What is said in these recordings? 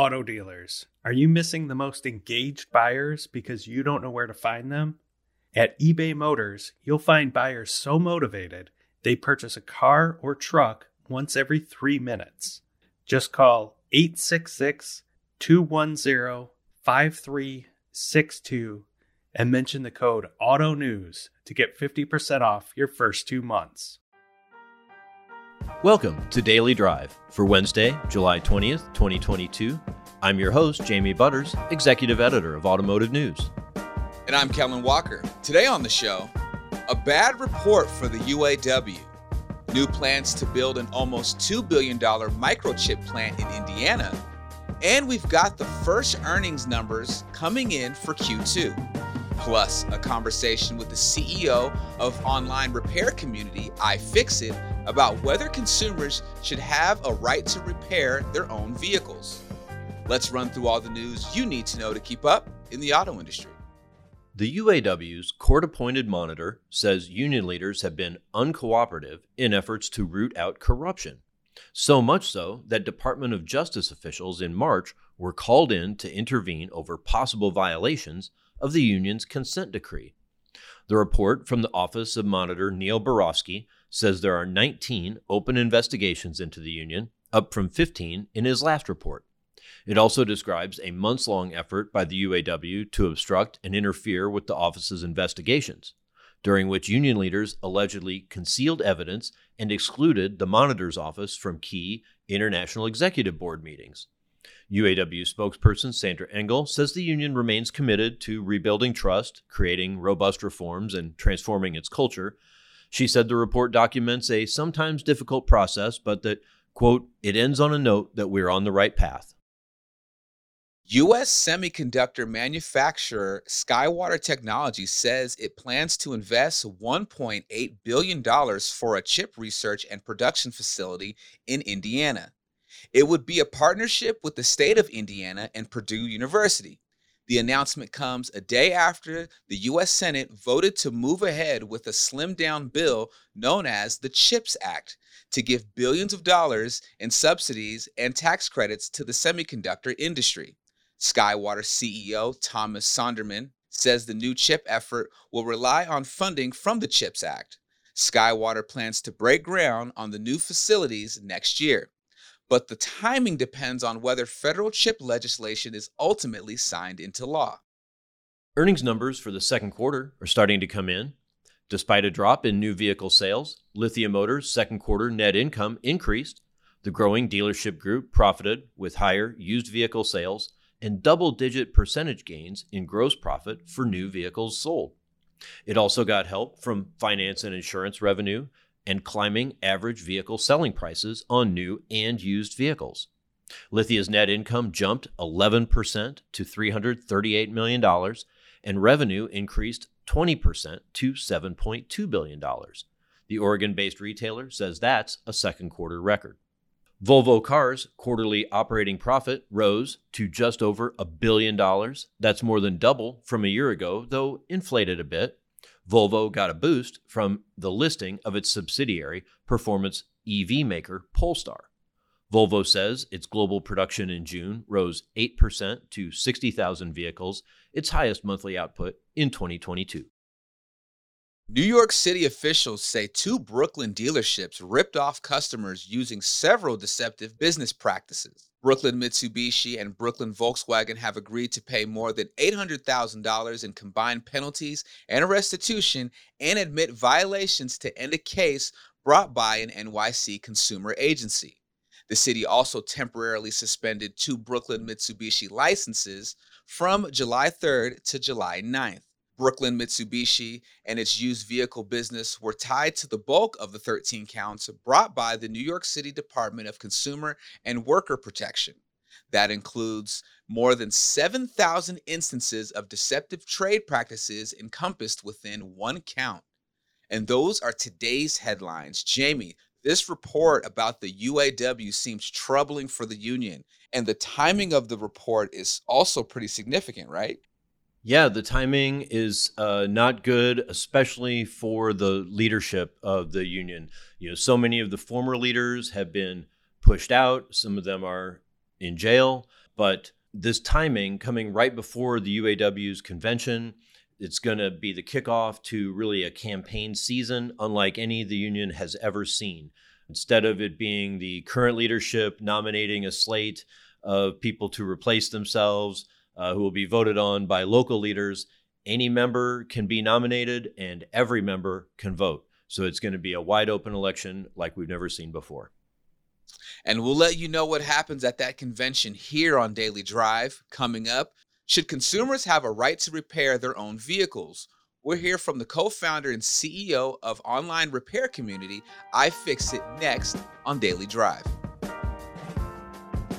Auto dealers, are you missing the most engaged buyers because you don't know where to find them? At eBay Motors, you'll find buyers so motivated they purchase a car or truck once every three minutes. Just call 866 210 5362 and mention the code AUTONEWS to get 50% off your first two months. Welcome to Daily Drive for Wednesday, July 20th, 2022. I'm your host, Jamie Butters, Executive Editor of Automotive News. And I'm Kellen Walker. Today on the show, a bad report for the UAW, new plans to build an almost $2 billion microchip plant in Indiana, and we've got the first earnings numbers coming in for Q2 plus a conversation with the CEO of online repair community iFixit about whether consumers should have a right to repair their own vehicles. Let's run through all the news you need to know to keep up in the auto industry. The UAW's court appointed monitor says union leaders have been uncooperative in efforts to root out corruption. So much so that Department of Justice officials in March were called in to intervene over possible violations of the union's consent decree. The report from the Office of Monitor Neil Barofsky says there are 19 open investigations into the union, up from 15 in his last report. It also describes a months long effort by the UAW to obstruct and interfere with the office's investigations, during which union leaders allegedly concealed evidence and excluded the monitor's office from key international executive board meetings. UAW spokesperson Sandra Engel says the union remains committed to rebuilding trust, creating robust reforms, and transforming its culture. She said the report documents a sometimes difficult process, but that, quote, it ends on a note that we're on the right path. U.S. semiconductor manufacturer SkyWater Technology says it plans to invest $1.8 billion for a chip research and production facility in Indiana. It would be a partnership with the state of Indiana and Purdue University. The announcement comes a day after the U.S. Senate voted to move ahead with a slimmed down bill known as the CHIPS Act to give billions of dollars in subsidies and tax credits to the semiconductor industry. SkyWater CEO Thomas Sonderman says the new chip effort will rely on funding from the CHIPS Act. SkyWater plans to break ground on the new facilities next year but the timing depends on whether federal chip legislation is ultimately signed into law. Earnings numbers for the second quarter are starting to come in. Despite a drop in new vehicle sales, Lithia Motors' second quarter net income increased. The growing dealership group profited with higher used vehicle sales and double digit percentage gains in gross profit for new vehicles sold. It also got help from finance and insurance revenue and climbing average vehicle selling prices on new and used vehicles. Lithia's net income jumped 11% to $338 million, and revenue increased 20% to $7.2 billion. The Oregon based retailer says that's a second quarter record. Volvo Cars' quarterly operating profit rose to just over a billion dollars. That's more than double from a year ago, though inflated a bit Volvo got a boost from the listing of its subsidiary, performance EV maker Polestar. Volvo says its global production in June rose 8% to 60,000 vehicles, its highest monthly output in 2022. New York City officials say two Brooklyn dealerships ripped off customers using several deceptive business practices. Brooklyn Mitsubishi and Brooklyn Volkswagen have agreed to pay more than $800,000 in combined penalties and restitution and admit violations to end a case brought by an NYC consumer agency. The city also temporarily suspended two Brooklyn Mitsubishi licenses from July 3rd to July 9th. Brooklyn Mitsubishi and its used vehicle business were tied to the bulk of the 13 counts brought by the New York City Department of Consumer and Worker Protection. That includes more than 7,000 instances of deceptive trade practices encompassed within one count. And those are today's headlines. Jamie, this report about the UAW seems troubling for the union, and the timing of the report is also pretty significant, right? Yeah, the timing is uh, not good, especially for the leadership of the union. You know, so many of the former leaders have been pushed out. Some of them are in jail. But this timing coming right before the UAW's convention, it's going to be the kickoff to really a campaign season unlike any the union has ever seen. Instead of it being the current leadership nominating a slate of people to replace themselves uh, who will be voted on by local leaders, any member can be nominated and every member can vote. So it's going to be a wide open election like we've never seen before. And we'll let you know what happens at that convention here on Daily Drive coming up. Should consumers have a right to repair their own vehicles? We'll hear from the co founder and CEO of online repair community iFixit next on Daily Drive.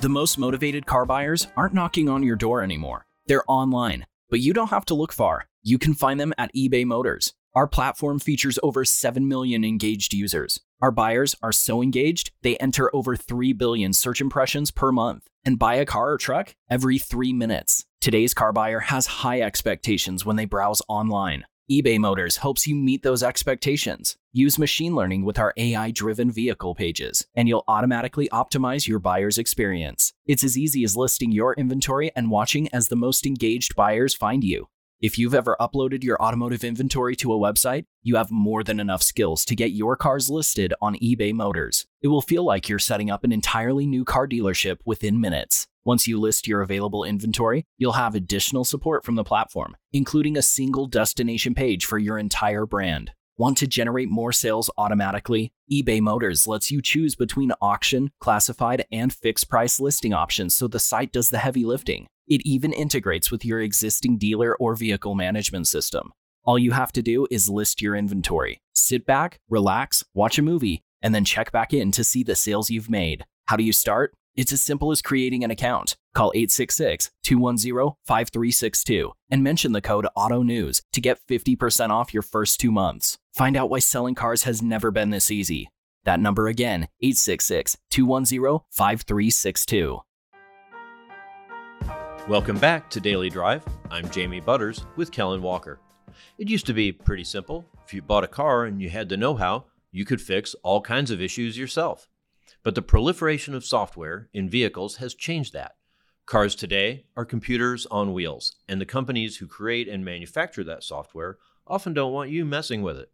The most motivated car buyers aren't knocking on your door anymore, they're online. But you don't have to look far. You can find them at eBay Motors. Our platform features over 7 million engaged users. Our buyers are so engaged, they enter over 3 billion search impressions per month and buy a car or truck every three minutes. Today's car buyer has high expectations when they browse online. eBay Motors helps you meet those expectations. Use machine learning with our AI driven vehicle pages, and you'll automatically optimize your buyer's experience. It's as easy as listing your inventory and watching as the most engaged buyers find you. If you've ever uploaded your automotive inventory to a website, you have more than enough skills to get your cars listed on eBay Motors. It will feel like you're setting up an entirely new car dealership within minutes. Once you list your available inventory, you'll have additional support from the platform, including a single destination page for your entire brand. Want to generate more sales automatically? eBay Motors lets you choose between auction, classified, and fixed price listing options so the site does the heavy lifting. It even integrates with your existing dealer or vehicle management system. All you have to do is list your inventory, sit back, relax, watch a movie, and then check back in to see the sales you've made. How do you start? It's as simple as creating an account. Call 866 210 5362 and mention the code AUTONEWS to get 50% off your first two months. Find out why selling cars has never been this easy. That number again, 866 210 5362. Welcome back to Daily Drive. I'm Jamie Butters with Kellen Walker. It used to be pretty simple. If you bought a car and you had the know how, you could fix all kinds of issues yourself. But the proliferation of software in vehicles has changed that. Cars today are computers on wheels, and the companies who create and manufacture that software often don't want you messing with it.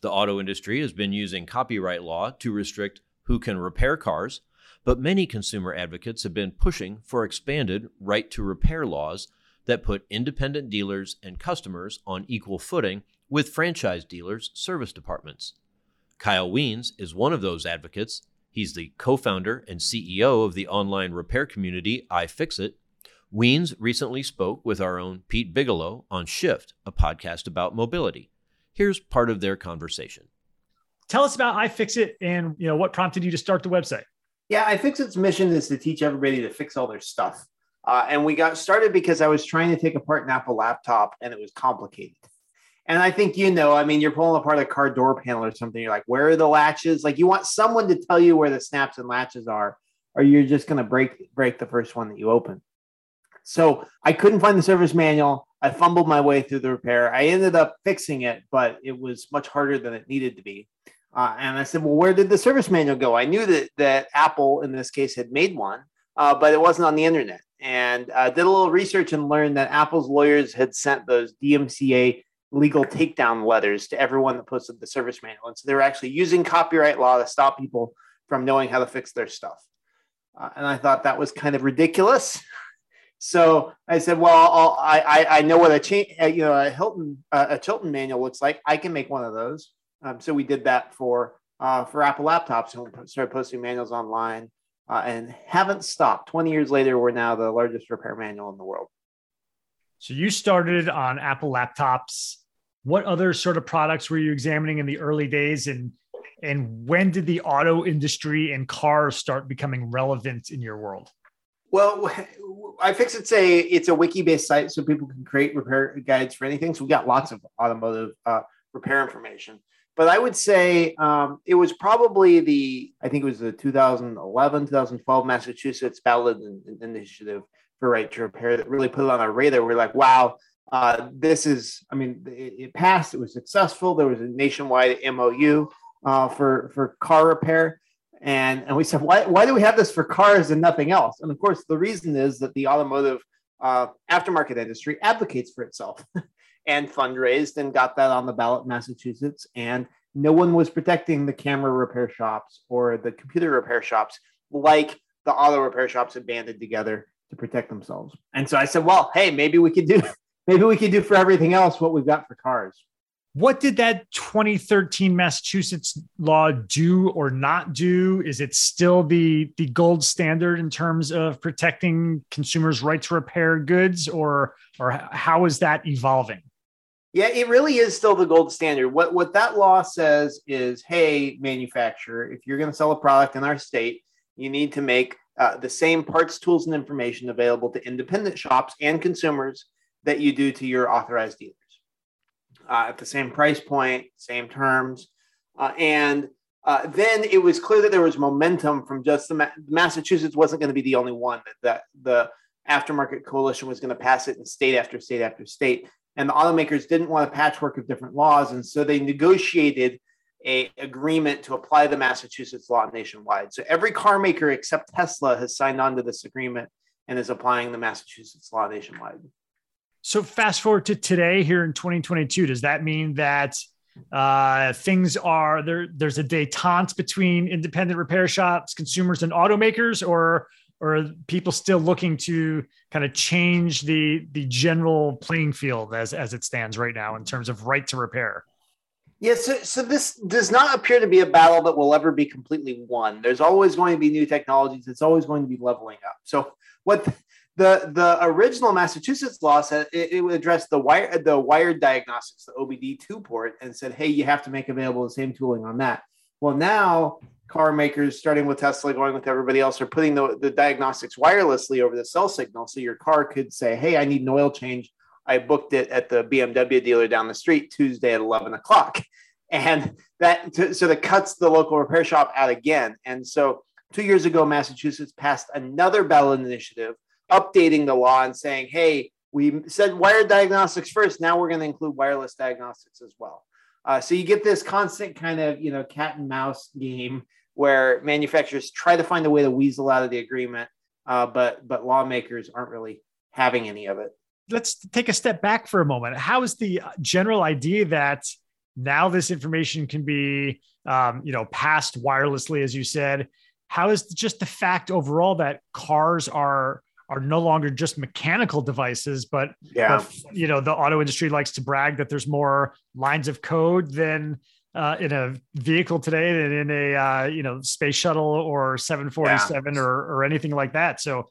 The auto industry has been using copyright law to restrict who can repair cars, but many consumer advocates have been pushing for expanded right to repair laws that put independent dealers and customers on equal footing with franchise dealers' service departments. Kyle Wiens is one of those advocates He's the co founder and CEO of the online repair community iFixit. Wiens recently spoke with our own Pete Bigelow on Shift, a podcast about mobility. Here's part of their conversation. Tell us about iFixit and you know what prompted you to start the website. Yeah, iFixit's mission is to teach everybody to fix all their stuff. Uh, and we got started because I was trying to take apart an Apple laptop and it was complicated. And I think you know, I mean, you're pulling apart a car door panel or something. You're like, where are the latches? Like you want someone to tell you where the snaps and latches are, or you're just going to break break the first one that you open. So I couldn't find the service manual. I fumbled my way through the repair. I ended up fixing it, but it was much harder than it needed to be. Uh, and I said, well, where did the service manual go? I knew that that Apple in this case had made one, uh, but it wasn't on the internet. And uh, did a little research and learned that Apple's lawyers had sent those DMCA legal takedown letters to everyone that posted the service manual. And so they were actually using copyright law to stop people from knowing how to fix their stuff. Uh, and I thought that was kind of ridiculous. So I said, well, I'll, i I, know what a chain, uh, you know, a Hilton, uh, a Chilton manual looks like. I can make one of those. Um, so we did that for uh, for Apple laptops and started posting manuals online uh, and haven't stopped. 20 years later, we're now the largest repair manual in the world. So you started on Apple laptops what other sort of products were you examining in the early days? And and when did the auto industry and cars start becoming relevant in your world? Well iFixit's a it's a wiki based site so people can create repair guides for anything. So we got lots of automotive uh, repair information. But i would say um, it was probably the i think it was the 2011 2012 massachusetts ballot initiative for right to repair that really put it on our radar. We're like wow uh, this is, I mean, it, it, passed. It was successful. There was a nationwide MOU uh, for for car repair, And, and we said, why, why do we have this for cars and nothing else? And of course, the reason is that the automotive uh, aftermarket industry advocates for itself and fundraised and got that on the ballot in Massachusetts. And no one was protecting the camera repair shops or the computer repair shops like the auto repair shops had banded together to protect themselves. And so I said, well, hey, maybe we could do maybe we could do for everything else what we've got for cars. What did that 2013 Massachusetts law do or not do? Is it still the the gold standard in terms of protecting consumers' right to repair goods, or or how is that evolving? Yeah, it really is still the gold standard. What what that law says is, hey, manufacturer, if you're going to sell a product in our state, you need to make uh, the same parts, tools, and information available to independent shops and consumers that you do to your authorized dealers uh, at the same price point, same terms. Uh, and uh, then it was clear that there was momentum from just the Ma- Massachusetts wasn't going to be the only one that, that the aftermarket coalition was going to pass it in state after state after state. And the automakers didn't want a patchwork of different laws. And so they negotiated a agreement to apply the Massachusetts law nationwide. So every car maker except Tesla has signed on to this agreement and is applying the Massachusetts law nationwide. So fast forward to today here in 2022, does that mean that uh, things are there? There's a detente between independent repair shops, consumers, and automakers, or or people still looking to kind of change the the general playing field as as it stands right now in terms of right to repair? Yeah, so, so this does not appear to be a battle that will ever be completely won. There's always going to be new technologies. It's always going to be leveling up. So what the the original Massachusetts law said it, it would address the wire the wired diagnostics, the OBD2 port, and said, hey, you have to make available the same tooling on that. Well, now car makers, starting with Tesla, going with everybody else, are putting the, the diagnostics wirelessly over the cell signal. So your car could say, hey, I need an oil change. I booked it at the BMW dealer down the street Tuesday at 11 o'clock. And that, so that cuts the local repair shop out again. And so two years ago, Massachusetts passed another ballot initiative updating the law and saying, hey, we said wired diagnostics first. Now we're going to include wireless diagnostics as well. Uh, so you get this constant kind of you know cat and mouse game where manufacturers try to find a way to weasel out of the agreement, uh, but but lawmakers aren't really having any of it. Let's take a step back for a moment. How is the general idea that now this information can be um, you know passed wirelessly, as you said? How is just the fact overall that cars are are no longer just mechanical devices, but, yeah. But, you know, the auto industry likes to brag that there's more lines of code than uh, in a vehicle today than in a uh, you know space shuttle or 747 yeah. or or anything like that. So.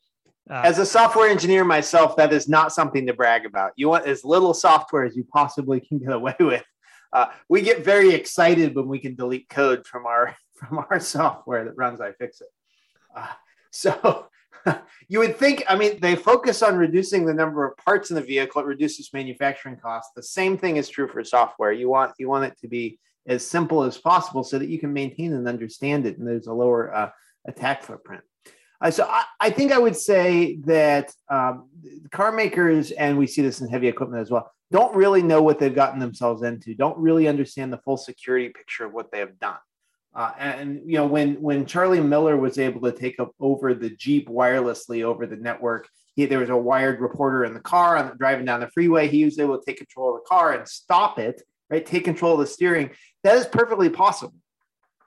Uh, as a software engineer myself, that is not something to brag about. You want as little software as you possibly can get away with. Uh, we get very excited when we can delete code from our from our software that runs I iFixit. Uh, so you would think, I mean, they focus on reducing the number of parts in the vehicle, it reduces manufacturing costs. The same thing is true for software. You want you want it to be as simple as possible so that you can maintain and understand it, and there's a lower uh, attack footprint. Uh, so I, I, think I would say that um, car makers, and we see this in heavy equipment as well, don't really know what they've gotten themselves into. Don't really understand the full security picture of what they have done. Uh, and you know when when Charlie Miller was able to take over the Jeep wirelessly over the network, he, there was a wired reporter in the car on driving down the freeway. He was able to take control of the car and stop it, right? Take control of the steering. That is perfectly possible.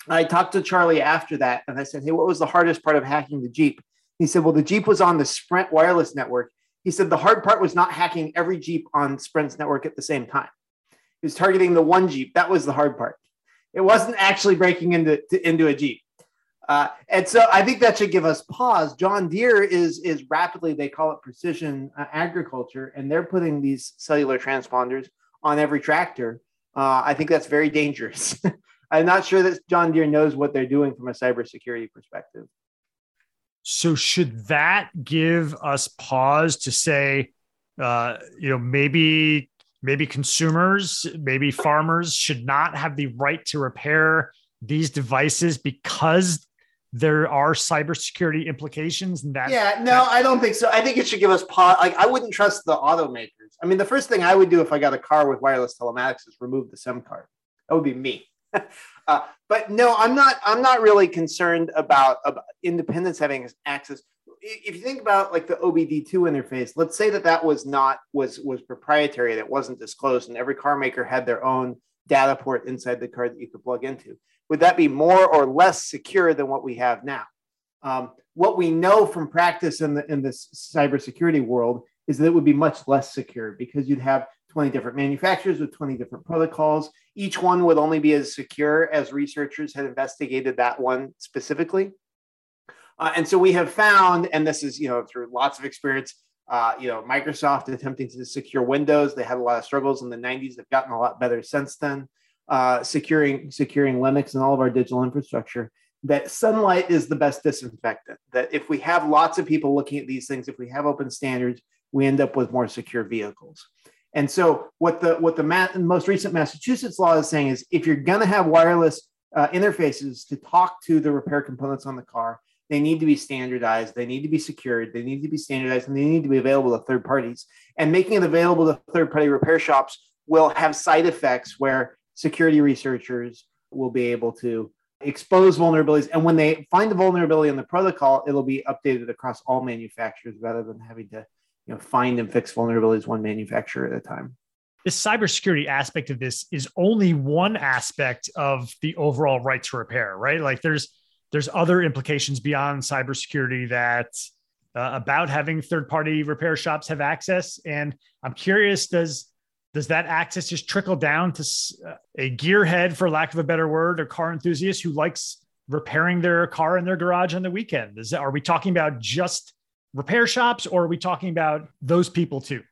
I talked to Charlie after that, and I said, "Hey, what was the hardest part of hacking the Jeep?" He said, "Well, the Jeep was on the Sprint wireless network." He said the hard part was not hacking every Jeep on Sprint's network at the same time. He was targeting the one Jeep. That was the hard part. It wasn't actually breaking into to, into a Jeep. Uh, and so I think that should give us pause. John Deere is is rapidly they call it precision uh, agriculture, and they're putting these cellular transponders on every tractor. Uh, I think that's very dangerous. I'm not sure that John Deere knows what they're doing from a cybersecurity perspective. So should that give us pause to say, uh, you know, maybe maybe consumers, maybe farmers should not have the right to repair these devices because there are cybersecurity implications and that yeah no i don't think so i think it should give us pause like i wouldn't trust the automakers i mean the first thing i would do if i got a car with wireless telematics is remove the sim card that would be me uh, but no, I'm not. I'm not really concerned about, about independents having access. If you think about like the OBD2 interface, let's say that that was not was was proprietary, that wasn't disclosed, and every car maker had their own data port inside the car that you could plug into. Would that be more or less secure than what we have now? Um, what we know from practice in the in this cybersecurity world is that it would be much less secure because you'd have 20 different manufacturers with 20 different protocols. Each one would only be as secure as researchers had investigated that one specifically. Uh, and so we have found, and this is you know through lots of experience, uh, you know Microsoft attempting to secure Windows. They had a lot of struggles in the 90s. They've gotten a lot better since then. Uh, securing securing Linux and all of our digital infrastructure. That sunlight is the best disinfectant. That if we have lots of people looking at these things, if we have open standards, we end up with more secure vehicles. And so, what the what the ma- most recent Massachusetts law is saying is, if you're going to have wireless uh, interfaces to talk to the repair components on the car, they need to be standardized, they need to be secured, they need to be standardized, and they need to be available to third parties. And making it available to third party repair shops will have side effects where security researchers will be able to expose vulnerabilities. And when they find the vulnerability in the protocol, it'll be updated across all manufacturers rather than having to you know find and fix vulnerabilities one manufacturer at a time the cybersecurity aspect of this is only one aspect of the overall right to repair right like there's there's other implications beyond cybersecurity that uh, about having third party repair shops have access and i'm curious does does that access just trickle down to uh, a gearhead for lack of a better word or car enthusiast who likes repairing their car in their garage on the weekend is that, are we talking about just repair shops, or are we talking about those people too?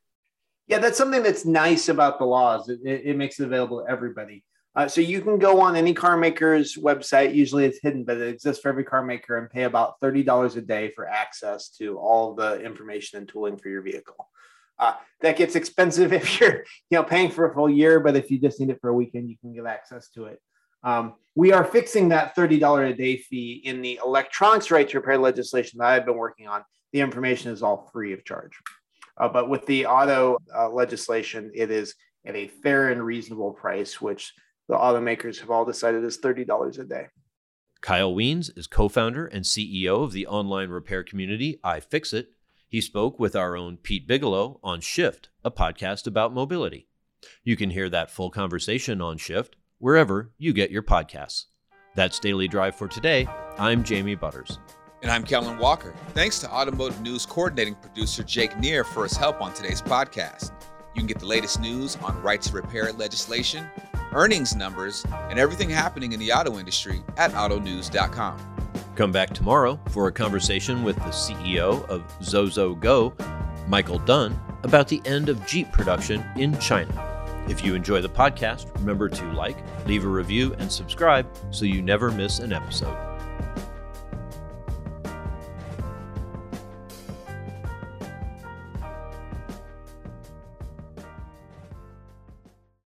Yeah, that's something that's nice about the laws. It, it, it makes it available to everybody. Uh, so you can go on any car maker's website. Usually it's hidden, but it exists for every car maker and pay about $30 a day for access to all the information and tooling for your vehicle. Uh, that gets expensive if you're you know paying for a full year, but if you just need it for a weekend, you can get access to it. Um, we are fixing that $30 a day fee in the electronics right to repair legislation that I've been working on the information is all free of charge. Uh, but with the auto uh, legislation, it is at a fair and reasonable price, which the automakers have all decided is $30 a day. Kyle Wiens is co founder and CEO of the online repair community iFixit. He spoke with our own Pete Bigelow on Shift, a podcast about mobility. You can hear that full conversation on Shift wherever you get your podcasts. That's Daily Drive for today. I'm Jamie Butters. And I'm Kellen Walker. Thanks to Automotive News coordinating producer Jake Neer for his help on today's podcast. You can get the latest news on right to repair legislation, earnings numbers, and everything happening in the auto industry at autonews.com. Come back tomorrow for a conversation with the CEO of Zozo Go, Michael Dunn, about the end of Jeep production in China. If you enjoy the podcast, remember to like, leave a review, and subscribe so you never miss an episode.